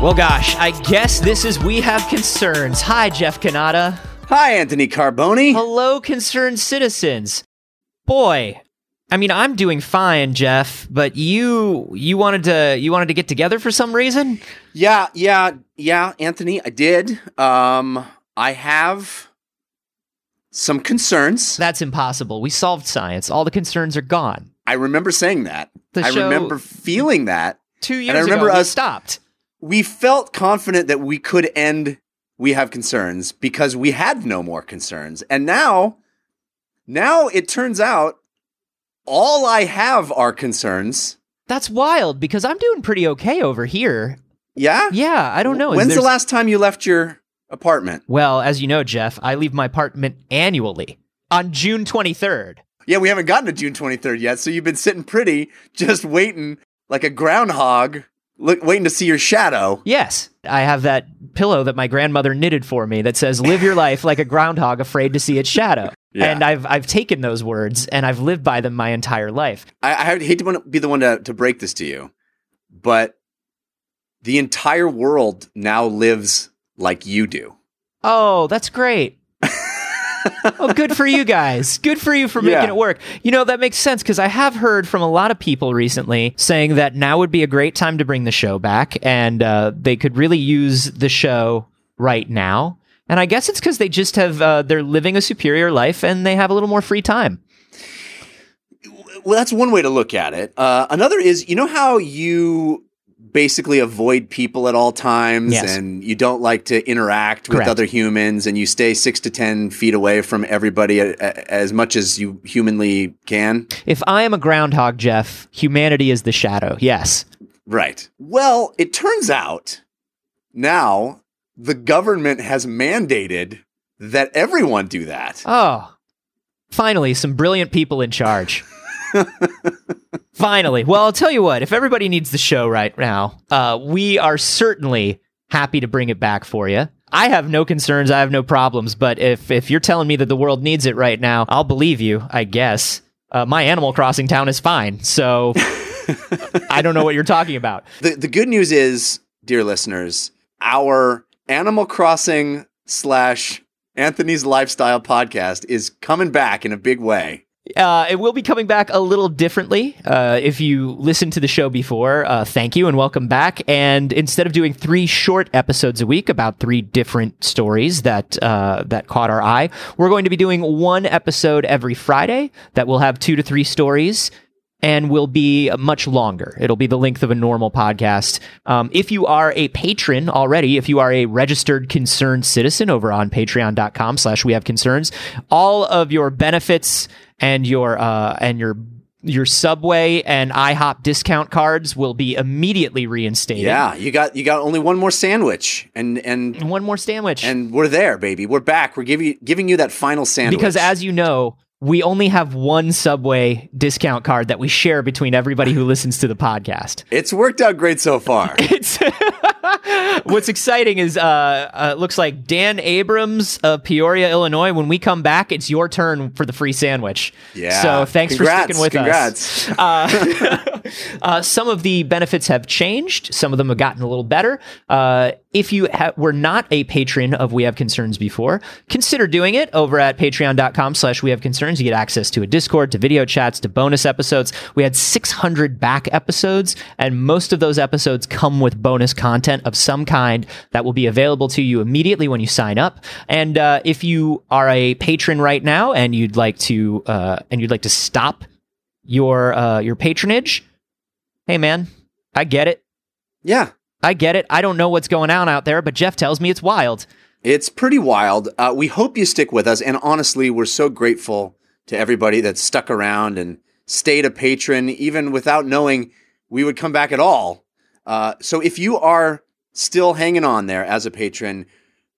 Well, gosh, I guess this is We Have Concerns. Hi, Jeff Cannata. Hi, Anthony Carboni. Hello, concerned citizens. Boy, I mean, I'm doing fine, Jeff, but you you wanted to you wanted to get together for some reason? Yeah, yeah, yeah, Anthony, I did. Um, I have some concerns. That's impossible. We solved science. All the concerns are gone. I remember saying that. The I show- remember feeling that. Two years I remember ago, we us- stopped. We felt confident that we could end we have concerns because we had no more concerns. And now now it turns out all I have are concerns. That's wild because I'm doing pretty okay over here. Yeah? Yeah, I don't know. When's the last time you left your apartment? Well, as you know, Jeff, I leave my apartment annually on June 23rd. Yeah, we haven't gotten to June 23rd yet, so you've been sitting pretty, just waiting like a groundhog, look, waiting to see your shadow. Yes, I have that pillow that my grandmother knitted for me that says "Live your life like a groundhog afraid to see its shadow." Yeah. And I've I've taken those words and I've lived by them my entire life. I, I hate to be the one to, to break this to you, but the entire world now lives like you do. Oh, that's great. oh, good for you guys. Good for you for making Yeah. it work. You know, that makes sense because I have heard from a lot of people recently saying that now would be a great time to bring the show back and uh, they could really use the show right now. And I guess it's because they just have, uh, they're living a superior life and they have a little more free time. Well, that's one way to look at it. Uh, another is, you know how you basically avoid people at all times Yes. and you don't like to interact with other humans and you stay six to 10 feet away from everybody a, a- as much as you humanly can? If I am a groundhog, Jeff, humanity is the shadow. Yes. Right. Well, it turns out now the government has mandated that everyone do that. Oh, finally, some brilliant people in charge. Finally. Well, I'll tell you what, if everybody needs the show right now, uh, we are certainly happy to bring it back for you. I have no concerns. I have no problems. But if, if you're telling me that the world needs it right now, I'll believe you, I guess. Uh, my Animal Crossing town is fine. So I don't know what you're talking about. The the good news is, dear listeners, our Animal Crossing slash Anthony's Lifestyle podcast is coming back in a big way. Uh, it will be coming back a little differently. Uh, if you listened to the show before, uh, thank you and welcome back. And instead of doing three short episodes a week about three different stories that uh, that caught our eye, we're going to be doing one episode every Friday that will have two to three stories. And will be much longer. It'll be the length of a normal podcast. Um, if you are a patron already, if you are a registered concerned citizen over on patreon.com slash we have concerns, all of your benefits and your uh, and your your Subway and IHOP discount cards will be immediately reinstated. Yeah, you got you got only one more sandwich, and and one more sandwich. and we're there, baby. We're back. We're giving giving you that final sandwich because as you know, we only have one Subway discount card that we share between everybody who listens to the podcast. it's worked out great so far. It's what's exciting is uh, uh looks like Dan Abrams of Peoria, Illinois. When we come back, it's your turn for the free sandwich. Yeah. So thanks Congrats, for sticking with congrats. us. Uh, uh, some of the benefits have changed. Some of them have gotten a little better. Uh, if you ha- were not a patron of We Have Concerns before, consider doing it over at patreon.com slash We Have Concerns. You get access to a Discord, to video chats, to bonus episodes. We had 600 back episodes, and most of those episodes come with bonus content of some kind that will be available to you immediately when you sign up. And uh, if you are a patron right now and you'd like to uh, and you'd like to stop your uh, your patronage, hey man, I get it. yeah, I get it. I don't know what's going on out there, but Jeff tells me it's wild. It's pretty wild. Uh, we hope you stick with us. And honestly, we're so grateful to everybody that stuck around and stayed a patron, even without knowing we would come back at all. Uh, so if you are still hanging on there as a patron,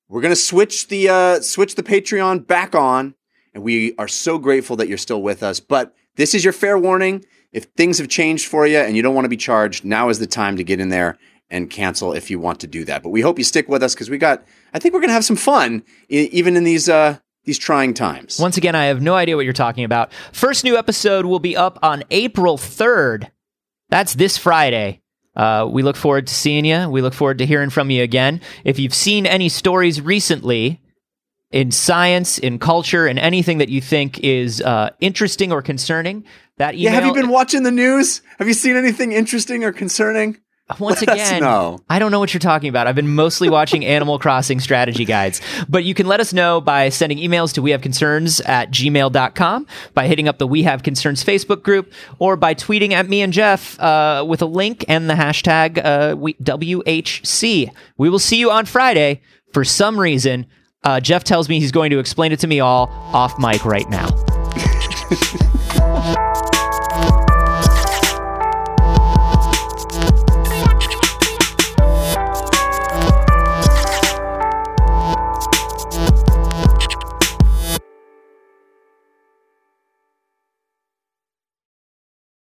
we're gonna switch the uh, switch the Patreon back on, and we are so grateful that you're still with us. But this is your fair warning. If things have changed for you and you don't want to be charged, now is the time to get in there and cancel if you want to do that. But we hope you stick with us because we got. I think we're gonna have some fun, e- even in these uh, these trying times. Once again, I have no idea what you're talking about. First new episode will be up on April 3rd. That's this Friday. Uh, we look forward to seeing you. We look forward to hearing from you again. If you've seen any stories recently in science, in culture, and anything that you think is uh, interesting or concerning, that email. Yeah, have you been watching the news? Have you seen anything interesting or concerning? Once Let again, know. I don't know what you're talking about. I've been mostly watching Animal Crossing strategy guides. But you can let us know by sending emails to we have concerns at gmail.com, by hitting up the We Have Concerns Facebook group, or by tweeting at me and Jeff uh, with a link and the hashtag uh, we, WHC. We will see you on Friday. For some reason, uh, Jeff tells me he's going to explain it to me all off mic right now.